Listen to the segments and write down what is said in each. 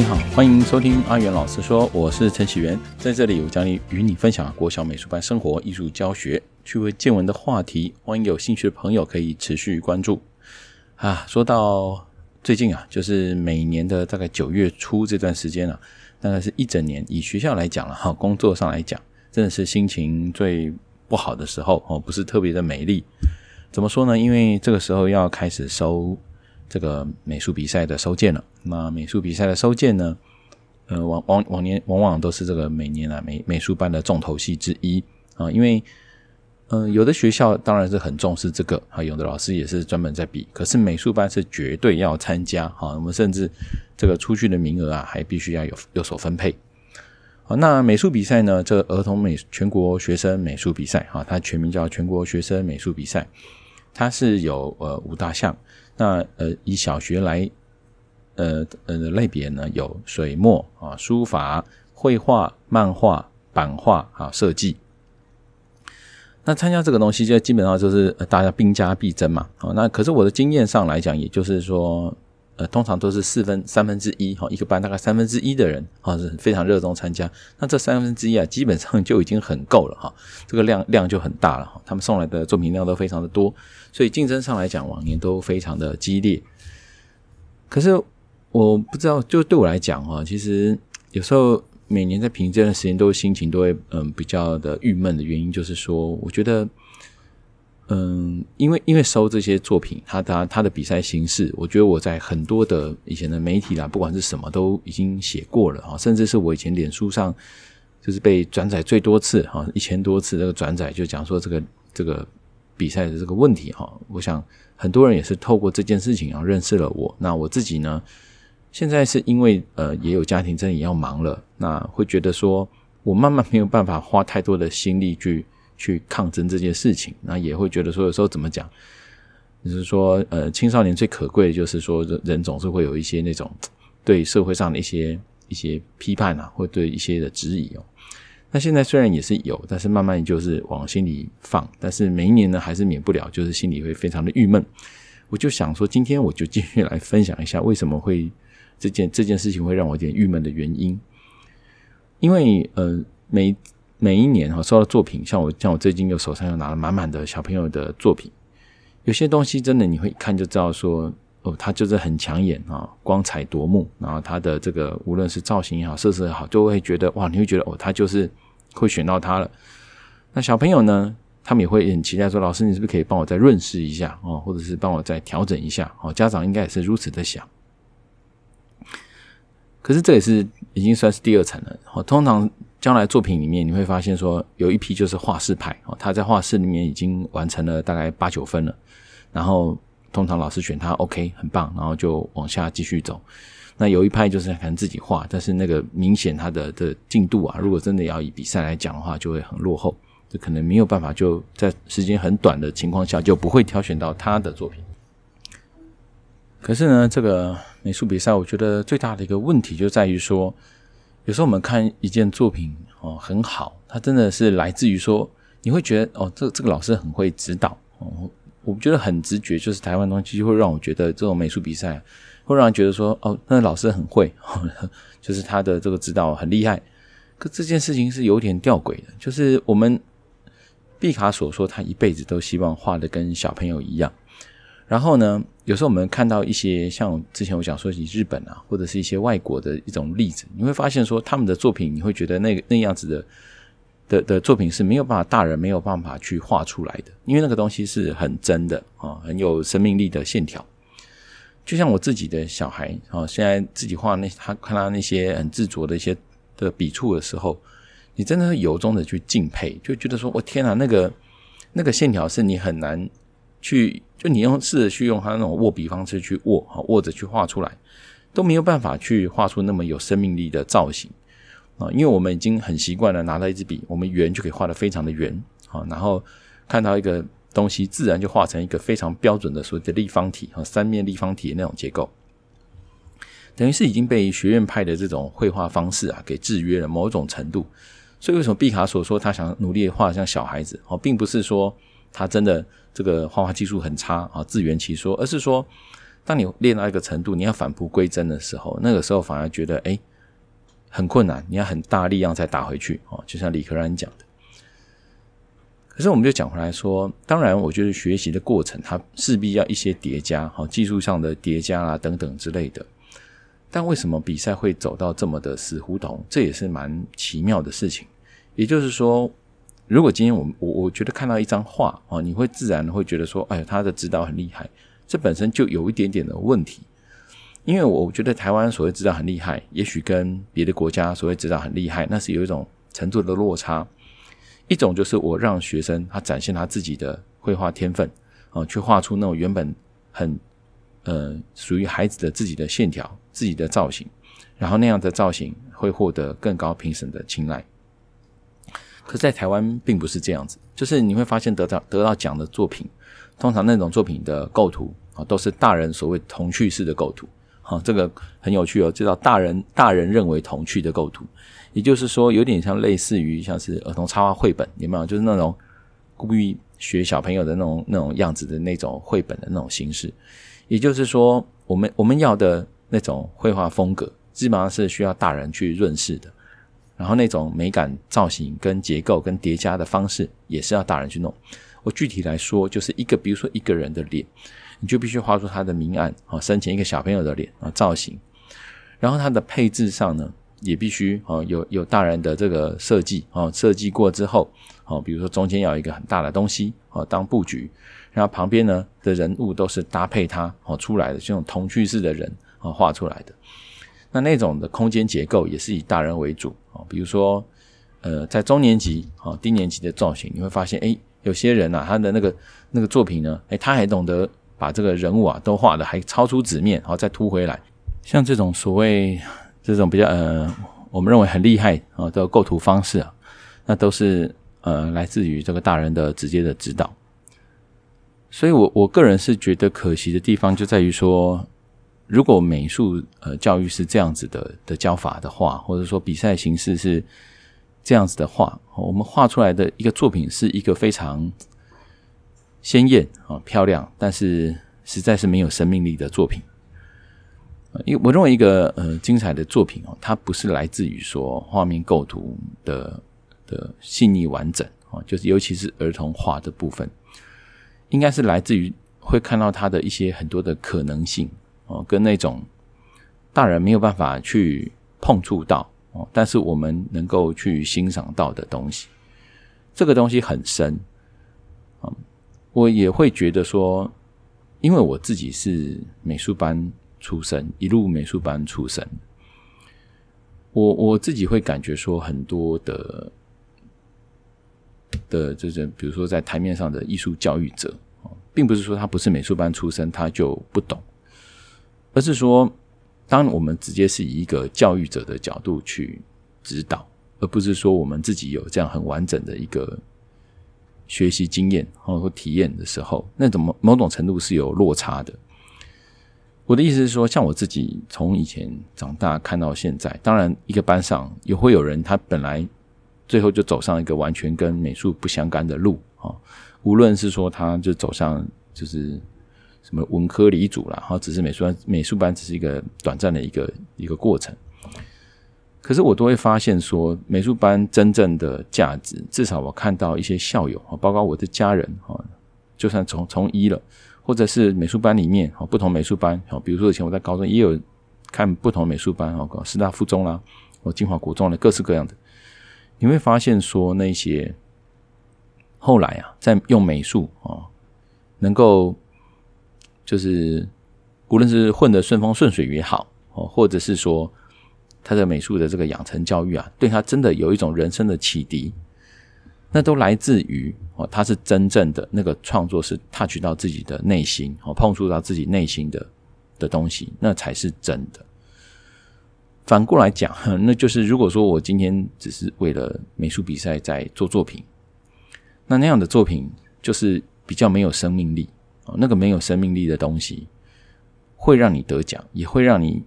你好，欢迎收听阿元老师说，我是陈启源，在这里我将与你分享国小美术班生活艺术教学趣味见闻的话题，欢迎有兴趣的朋友可以持续关注。啊，说到最近啊，就是每年的大概九月初这段时间啊，大概是一整年以学校来讲了哈，工作上来讲，真的是心情最不好的时候哦，不是特别的美丽。怎么说呢？因为这个时候要开始收。这个美术比赛的收件了。那美术比赛的收件呢？呃，往往往年往往都是这个每年啊美美术班的重头戏之一啊。因为、呃，有的学校当然是很重视这个啊，有的老师也是专门在比。可是美术班是绝对要参加啊。我们甚至这个出去的名额啊，还必须要有有所分配。好，那美术比赛呢？这个儿童美全国学生美术比赛啊，它全名叫全国学生美术比赛，它是有呃五大项。那呃，以小学来，呃呃类别呢，有水墨啊、书法、绘画、漫画、版画啊、设计。那参加这个东西，就基本上就是大家兵家必争嘛。啊，那可是我的经验上来讲，也就是说，呃，通常都是四分三分之一哈，一个班大概三分之一的人啊是非常热衷参加。那这三分之一啊，基本上就已经很够了哈，这个量量就很大了哈。他们送来的作品量都非常的多。所以竞争上来讲，往年都非常的激烈。可是我不知道，就对我来讲哈，其实有时候每年在评这段时间，都心情都会嗯比较的郁闷的原因，就是说，我觉得嗯，因为因为收这些作品，他他他的比赛形式，我觉得我在很多的以前的媒体啦，不管是什么，都已经写过了哈，甚至是我以前脸书上就是被转载最多次哈，一千多次这个转载，就讲说这个这个。比赛的这个问题哈，我想很多人也是透过这件事情然后认识了我。那我自己呢，现在是因为呃也有家庭，真的也要忙了，那会觉得说我慢慢没有办法花太多的心力去去抗争这件事情。那也会觉得说有时候怎么讲，就是说呃青少年最可贵的就是说人总是会有一些那种对社会上的一些一些批判啊，或对一些的质疑哦。那现在虽然也是有，但是慢慢就是往心里放，但是每一年呢，还是免不了就是心里会非常的郁闷。我就想说，今天我就继续来分享一下为什么会这件这件事情会让我有点郁闷的原因。因为呃，每每一年哈收到作品，像我像我最近又手上又拿了满满的小朋友的作品，有些东西真的你会一看就知道说。哦，它就是很抢眼啊，光彩夺目。然后它的这个无论是造型也好，色色也好，就会觉得哇，你会觉得哦，他就是会选到它了。那小朋友呢，他们也会很期待说，老师你是不是可以帮我再润饰一下哦，或者是帮我再调整一下哦？家长应该也是如此的想。可是这也是已经算是第二层了。哦，通常将来作品里面你会发现说，有一批就是画室派哦，他在画室里面已经完成了大概八九分了，然后。通常老师选他 OK 很棒，然后就往下继续走。那有一派就是可能自己画，但是那个明显他的的进度啊，如果真的要以比赛来讲的话，就会很落后，就可能没有办法就在时间很短的情况下就不会挑选到他的作品。可是呢，这个美术比赛，我觉得最大的一个问题就在于说，有时候我们看一件作品哦很好，它真的是来自于说，你会觉得哦，这这个老师很会指导哦。我觉得很直觉，就是台湾东西会让我觉得这种美术比赛会让人觉得说，哦，那老师很会，就是他的这个指导很厉害。可这件事情是有点吊诡的，就是我们毕卡索说他一辈子都希望画的跟小朋友一样。然后呢，有时候我们看到一些像之前我讲说起日本啊，或者是一些外国的一种例子，你会发现说他们的作品，你会觉得那个那样子的。的的作品是没有办法，大人没有办法去画出来的，因为那个东西是很真的啊，很有生命力的线条。就像我自己的小孩啊，现在自己画那他看他那些很执着的一些的笔触的时候，你真的是由衷的去敬佩，就觉得说，我天啊，那个那个线条是你很难去，就你用试着去用他那种握笔方式去握，握着去画出来，都没有办法去画出那么有生命力的造型。啊，因为我们已经很习惯了拿到一支笔，我们圆就可以画得非常的圆，啊，然后看到一个东西，自然就画成一个非常标准的所谓的立方体，啊，三面立方体的那种结构，等于是已经被学院派的这种绘画方式啊给制约了某种程度。所以为什么毕卡索说他想努力画像小孩子，哦，并不是说他真的这个画画技术很差啊，自圆其说，而是说。当你练到一个程度，你要返璞归真的时候，那个时候反而觉得哎很困难，你要很大力量才打回去哦。就像李可染讲的。可是我们就讲回来说，当然，我觉得学习的过程它势必要一些叠加，哈，技术上的叠加啊等等之类的。但为什么比赛会走到这么的死胡同？这也是蛮奇妙的事情。也就是说，如果今天我们我我觉得看到一张画啊，你会自然会觉得说，哎，他的指导很厉害。这本身就有一点点的问题，因为我觉得台湾所谓指导很厉害，也许跟别的国家所谓指导很厉害，那是有一种程度的落差。一种就是我让学生他展现他自己的绘画天分啊，去画出那种原本很呃属于孩子的自己的线条。自己的造型，然后那样的造型会获得更高评审的青睐。可是在台湾并不是这样子，就是你会发现得到得到奖的作品，通常那种作品的构图啊，都是大人所谓童趣式的构图。好，这个很有趣哦，就叫大人大人认为童趣的构图，也就是说有点像类似于像是儿童插画绘本，有没有？就是那种故意学小朋友的那种那种样子的那种绘本的那种形式。也就是说，我们我们要的。那种绘画风格基本上是需要大人去润饰的，然后那种美感造型跟结构跟叠加的方式也是要大人去弄。我具体来说，就是一个，比如说一个人的脸，你就必须画出他的明暗啊，生前一个小朋友的脸啊造型，然后它的配置上呢，也必须啊有有大人的这个设计啊，设计过之后啊，比如说中间要有一个很大的东西啊当布局，然后旁边呢的人物都是搭配它哦出来的这种童趣式的人。啊，画出来的那那种的空间结构也是以大人为主啊。比如说，呃，在中年级啊、低年级的造型，你会发现，哎，有些人啊，他的那个那个作品呢，哎，他还懂得把这个人物啊都画的还超出纸面，然后再凸回来。像这种所谓这种比较呃，我们认为很厉害啊的构图方式啊，那都是呃来自于这个大人的直接的指导。所以我我个人是觉得可惜的地方就在于说。如果美术呃教育是这样子的的教法的话，或者说比赛形式是这样子的话，我们画出来的一个作品是一个非常鲜艳啊漂亮，但是实在是没有生命力的作品。因为我认为一个呃精彩的作品哦，它不是来自于说画面构图的的细腻完整啊，就是尤其是儿童画的部分，应该是来自于会看到它的一些很多的可能性。哦，跟那种大人没有办法去碰触到哦，但是我们能够去欣赏到的东西，这个东西很深啊。我也会觉得说，因为我自己是美术班出身，一路美术班出身，我我自己会感觉说，很多的的这种，比如说在台面上的艺术教育者，并不是说他不是美术班出身，他就不懂。而是说，当我们直接是以一个教育者的角度去指导，而不是说我们自己有这样很完整的一个学习经验或者说体验的时候，那种某某种程度是有落差的。我的意思是说，像我自己从以前长大看到现在，当然一个班上也会有人他本来最后就走上一个完全跟美术不相干的路啊，无论是说他就走上就是。什么文科理组啦，然后只是美术班，美术班只是一个短暂的一个一个过程。可是我都会发现说，美术班真正的价值，至少我看到一些校友，包括我的家人，哈，就算从从医了，或者是美术班里面，哈，不同美术班，哈，比如说以前我在高中也有看不同美术班，哈，师大附中啦，或金华国中的各式各样的，你会发现说那些后来啊，在用美术啊，能够。就是，无论是混得顺风顺水也好，哦，或者是说他的美术的这个养成教育啊，对他真的有一种人生的启迪，那都来自于哦，他是真正的那个创作是 touch 到自己的内心，哦，碰触到自己内心的的东西，那才是真的。反过来讲，那就是如果说我今天只是为了美术比赛在做作品，那那样的作品就是比较没有生命力。那个没有生命力的东西，会让你得奖，也会让你，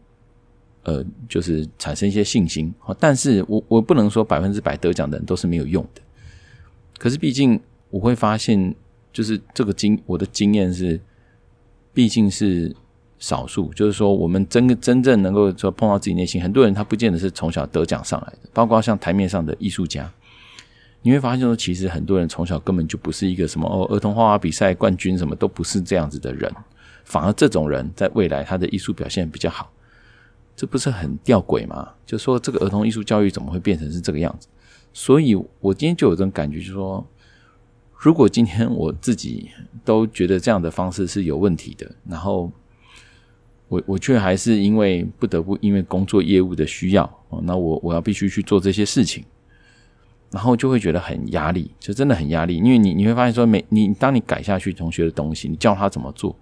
呃，就是产生一些信心。但是我我不能说百分之百得奖的人都是没有用的。可是毕竟我会发现，就是这个经我的经验是，毕竟是少数，就是说我们真真正能够说碰到自己内心，很多人他不见得是从小得奖上来的，包括像台面上的艺术家，你会发现说，其实很多人从小根本就不是一个什么哦儿童画画比赛冠军，什么都不是这样子的人，反而这种人在未来他的艺术表现比较好，这不是很吊诡吗？就说这个儿童艺术教育怎么会变成是这个样子？所以我今天就有这种感觉，就是说。如果今天我自己都觉得这样的方式是有问题的，然后我我却还是因为不得不因为工作业务的需要，那我我要必须去做这些事情，然后就会觉得很压力，就真的很压力，因为你你会发现说，每你当你改下去同学的东西，你教他怎么做，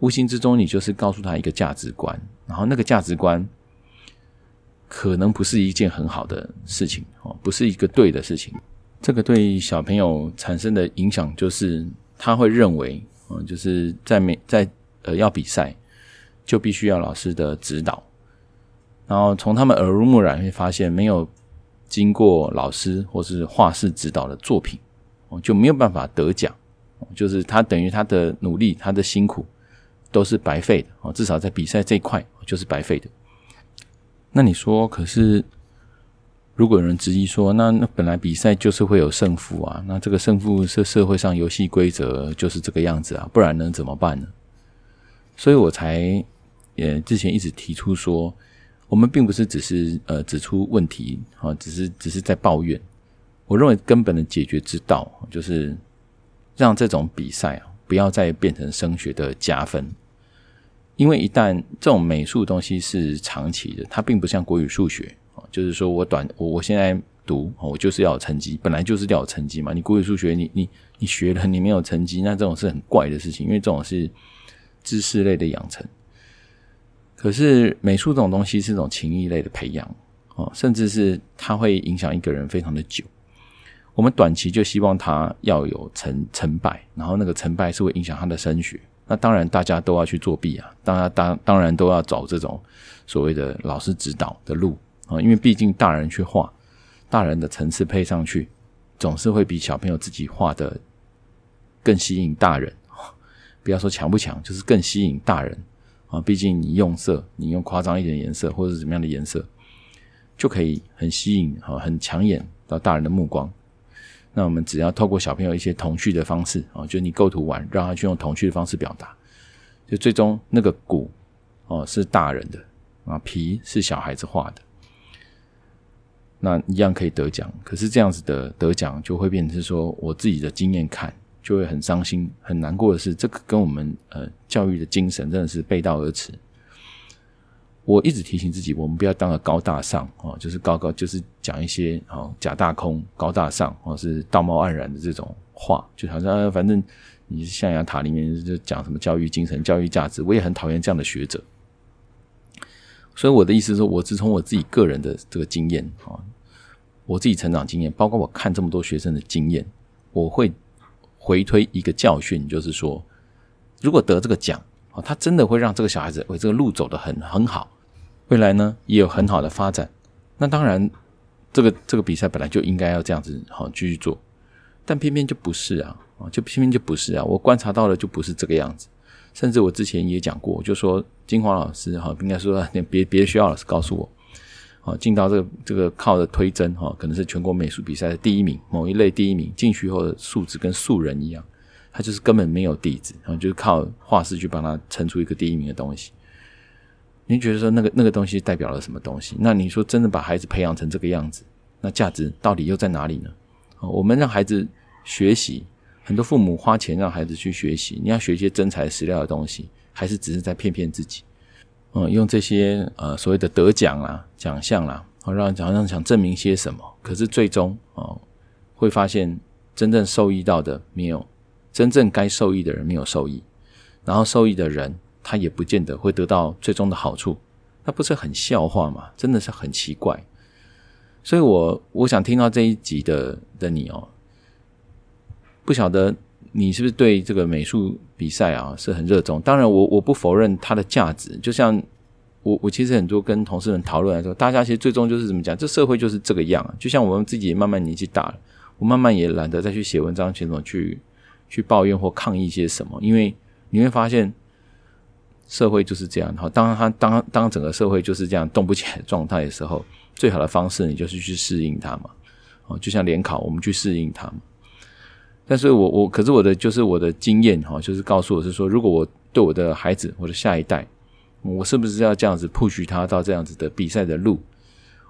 无形之中你就是告诉他一个价值观，然后那个价值观可能不是一件很好的事情哦，不是一个对的事情。这个对小朋友产生的影响就是，他会认为，嗯，就是在每在呃要比赛，就必须要老师的指导，然后从他们耳濡目染会发现，没有经过老师或是画室指导的作品，哦，就没有办法得奖，就是他等于他的努力，他的辛苦都是白费的，哦，至少在比赛这一块就是白费的。那你说，可是？如果有人质疑说，那那本来比赛就是会有胜负啊，那这个胜负是社会上游戏规则就是这个样子啊，不然能怎么办呢？所以我才也之前一直提出说，我们并不是只是呃指出问题啊，只是只是在抱怨。我认为根本的解决之道就是让这种比赛啊不要再变成升学的加分，因为一旦这种美术东西是长期的，它并不像国语、数学。就是说我短我我现在读，我就是要有成绩，本来就是要有成绩嘛。你国语数学，你你你学了，你没有成绩，那这种是很怪的事情，因为这种是知识类的养成。可是美术这种东西是这种情谊类的培养哦，甚至是它会影响一个人非常的久。我们短期就希望他要有成成败，然后那个成败是会影响他的升学。那当然大家都要去作弊啊，当然当当然都要走这种所谓的老师指导的路。啊，因为毕竟大人去画，大人的层次配上去，总是会比小朋友自己画的更吸引大人。不要说强不强，就是更吸引大人啊！毕竟你用色，你用夸张一点颜色，或者是怎么样的颜色，就可以很吸引啊，很抢眼到大人的目光。那我们只要透过小朋友一些童趣的方式啊，就你构图完，让他去用童趣的方式表达，就最终那个骨哦是大人的啊，皮是小孩子画的。那一样可以得奖，可是这样子的得奖就会变成是说，我自己的经验看就会很伤心、很难过的是，这个跟我们呃教育的精神真的是背道而驰。我一直提醒自己，我们不要当个高大上哦，就是高高就是讲一些哦假大空、高大上或是道貌岸然的这种话，就好像反正你是象牙塔里面就讲什么教育精神、教育价值，我也很讨厌这样的学者。所以我的意思是说，我只从我自己个人的这个经验啊，我自己成长经验，包括我看这么多学生的经验，我会回推一个教训，就是说，如果得这个奖啊，他真的会让这个小孩子为这个路走得很很好，未来呢也有很好的发展。那当然，这个这个比赛本来就应该要这样子好继续做，但偏偏就不是啊，啊，就偏偏就不是啊，我观察到的就不是这个样子。甚至我之前也讲过，就说金华老师哈，应该说 别别的学校老师告诉我，啊，进到这个这个靠着推甄哈，可能是全国美术比赛的第一名，某一类第一名，进去后的素质跟素人一样，他就是根本没有底子，然后就是靠画室去帮他撑出一个第一名的东西。您觉得说那个那个东西代表了什么东西？那你说真的把孩子培养成这个样子，那价值到底又在哪里呢？我们让孩子学习。很多父母花钱让孩子去学习，你要学一些真材实料的东西，还是只是在骗骗自己？嗯，用这些呃所谓的得奖啦、奖项啦，好让好像想证明些什么，可是最终哦会发现真正受益到的没有，真正该受益的人没有受益，然后受益的人他也不见得会得到最终的好处，那不是很笑话吗？真的是很奇怪。所以我我想听到这一集的的你哦。不晓得你是不是对这个美术比赛啊是很热衷？当然我，我不否认它的价值。就像我我其实很多跟同事们讨论来说，大家其实最终就是怎么讲？这社会就是这个样。就像我们自己慢慢年纪大了，我慢慢也懒得再去写文章，去什么去去抱怨或抗议些什么。因为你会发现，社会就是这样。然后，当他当当整个社会就是这样动不起来状态的时候，最好的方式你就是去适应它嘛。哦，就像联考，我们去适应它嘛。但是我我可是我的就是我的经验哈，就是告诉我是说，如果我对我的孩子，我的下一代，我是不是要这样子 push 他到这样子的比赛的路？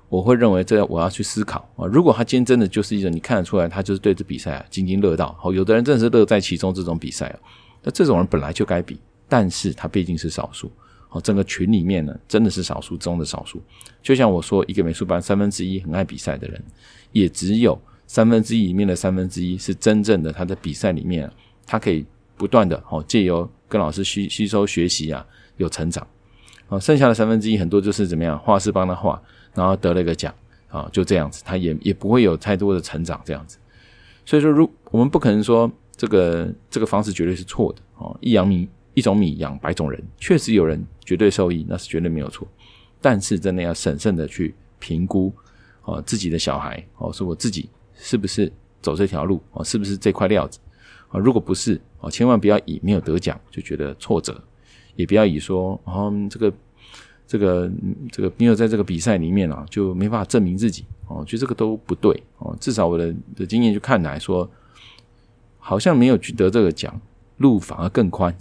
我会认为这我要去思考啊。如果他今天真的就是一种你看得出来，他就是对这比赛啊津津乐道。好，有的人真的是乐在其中，这种比赛啊，那这种人本来就该比，但是他毕竟是少数。好，整个群里面呢，真的是少数中的少数。就像我说，一个美术班三分之一很爱比赛的人，也只有。三分之一里面的三分之一是真正的，他在比赛里面，他可以不断的哦，借由跟老师吸吸收学习啊，有成长。啊，剩下的三分之一很多就是怎么样，画师帮他画，然后得了一个奖啊，就这样子，他也也不会有太多的成长这样子。所以说，如我们不可能说这个这个方式绝对是错的哦，一养米一种米养百种人，确实有人绝对受益，那是绝对没有错。但是真的要审慎的去评估哦，自己的小孩哦，是我自己。是不是走这条路啊？是不是这块料子啊？如果不是啊，千万不要以没有得奖就觉得挫折，也不要以说啊这个这个这个没有在这个比赛里面啊就没办法证明自己哦，我觉得这个都不对哦。至少我的的经验就看来说，好像没有去得这个奖，路反而更宽。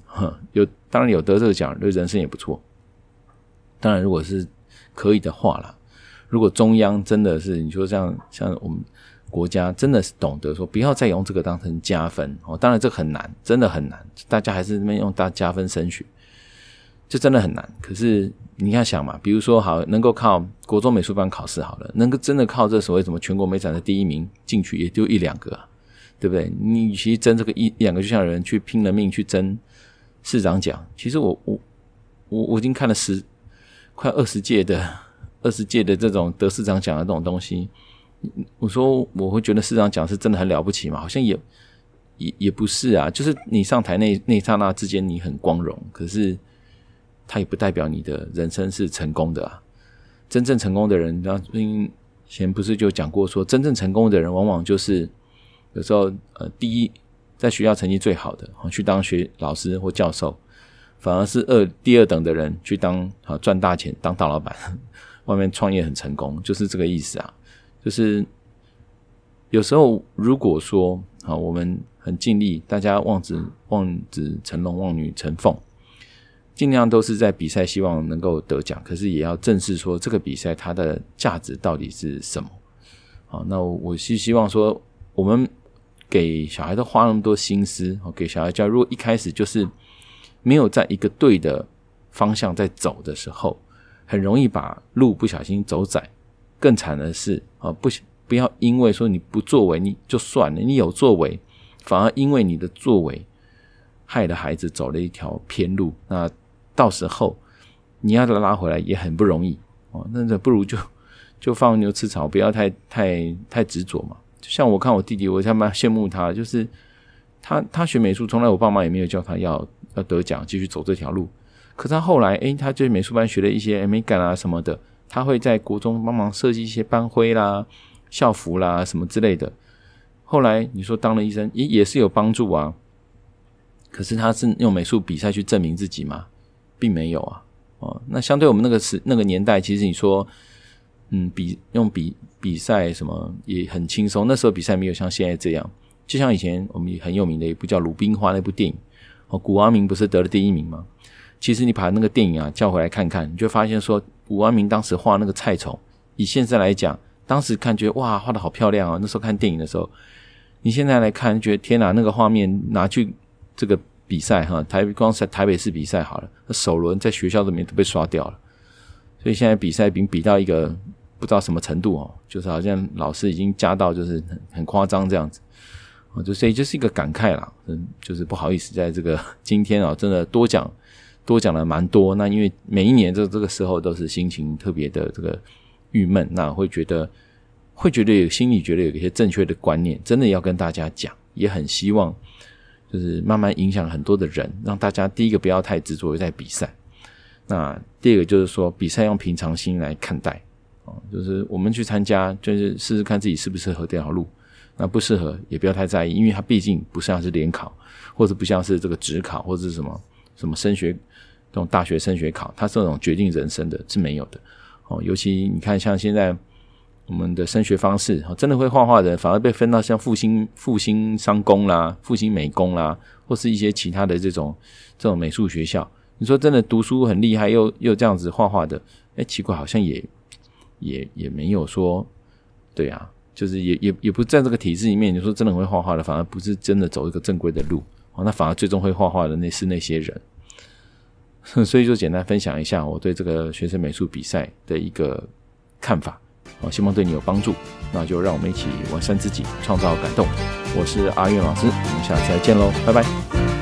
有当然有得这个奖，对人生也不错。当然，如果是可以的话啦，如果中央真的是你说像像我们。国家真的是懂得说，不要再用这个当成加分哦。当然这很难，真的很难。大家还是那边用大加分升学，这真的很难。可是你要想嘛，比如说好，能够靠国中美术班考试好了，能够真的靠这所谓什么全国美展的第一名进去，也就一两个，对不对？你与其争这个一一两个，就像有人去拼了命去争市长奖。其实我我我我已经看了十快二十届的二十届的这种得市长奖的这种东西。我说我会觉得市长讲是真的很了不起嘛？好像也也也不是啊，就是你上台那那刹那之间你很光荣，可是他也不代表你的人生是成功的啊。真正成功的人，然后以前不是就讲过说，真正成功的人往往就是有时候呃第一在学校成绩最好的去当学老师或教授，反而是二第二等的人去当啊赚大钱当大老板，外面创业很成功，就是这个意思啊。就是有时候，如果说啊，我们很尽力，大家望子望子成龙，望女成凤，尽量都是在比赛，希望能够得奖。可是也要正视说，这个比赛它的价值到底是什么？好，那我是希望说，我们给小孩都花那么多心思，哦给小孩教，如果一开始就是没有在一个对的方向在走的时候，很容易把路不小心走窄。更惨的是啊，不不要因为说你不作为你就算了，你有作为，反而因为你的作为害了孩子走了一条偏路，那到时候你要拉回来也很不容易哦。那这不如就 就放牛吃草，不要太太太执着嘛。就像我看我弟弟，我还蛮羡慕他，就是他他学美术，从来我爸妈也没有叫他要要得奖，继续走这条路。可是他后来，诶，他就美术班学了一些美感啊什么的。他会在国中帮忙设计一些班徽啦、校服啦什么之类的。后来你说当了医生，也也是有帮助啊。可是他是用美术比赛去证明自己吗？并没有啊。哦，那相对我们那个时那个年代，其实你说，嗯，比用比比赛什么也很轻松。那时候比赛没有像现在这样。就像以前我们很有名的一部叫《鲁冰花》那部电影，哦，古阿明不是得了第一名吗？其实你把那个电影啊叫回来看看，你就发现说。武安明当时画那个菜虫，以现在来讲，当时看觉得哇，画的好漂亮啊！那时候看电影的时候，你现在来看，觉得天哪，那个画面拿去这个比赛哈，台光是台北市比赛好了，首轮在学校里面都被刷掉了。所以现在比赛已经比到一个不知道什么程度哦，就是好像老师已经加到就是很很夸张这样子啊，就所以就是一个感慨啦，嗯，就是不好意思，在这个今天啊，真的多讲。多讲了蛮多，那因为每一年这这个时候都是心情特别的这个郁闷，那会觉得会觉得有心里觉得有一些正确的观念，真的要跟大家讲，也很希望就是慢慢影响很多的人，让大家第一个不要太执着于在比赛，那第二个就是说比赛用平常心来看待啊，就是我们去参加，就是试试看自己适不适合这条路，那不适合也不要太在意，因为它毕竟不像是联考，或者不像是这个职考或者是什么什么升学。这种大学升学考，它这种决定人生的是没有的哦。尤其你看，像现在我们的升学方式，真的会画画的人反而被分到像复兴复兴商工啦、复兴美工啦，或是一些其他的这种这种美术学校。你说真的读书很厉害，又又这样子画画的，哎，奇怪，好像也也也没有说，对啊，就是也也也不在这个体制里面。你说真的会画画的，反而不是真的走一个正规的路哦，那反而最终会画画的那是那些人。所以就简单分享一下我对这个学生美术比赛的一个看法，哦，希望对你有帮助。那就让我们一起完善自己，创造感动。我是阿月老师，我们下次再见喽，拜拜。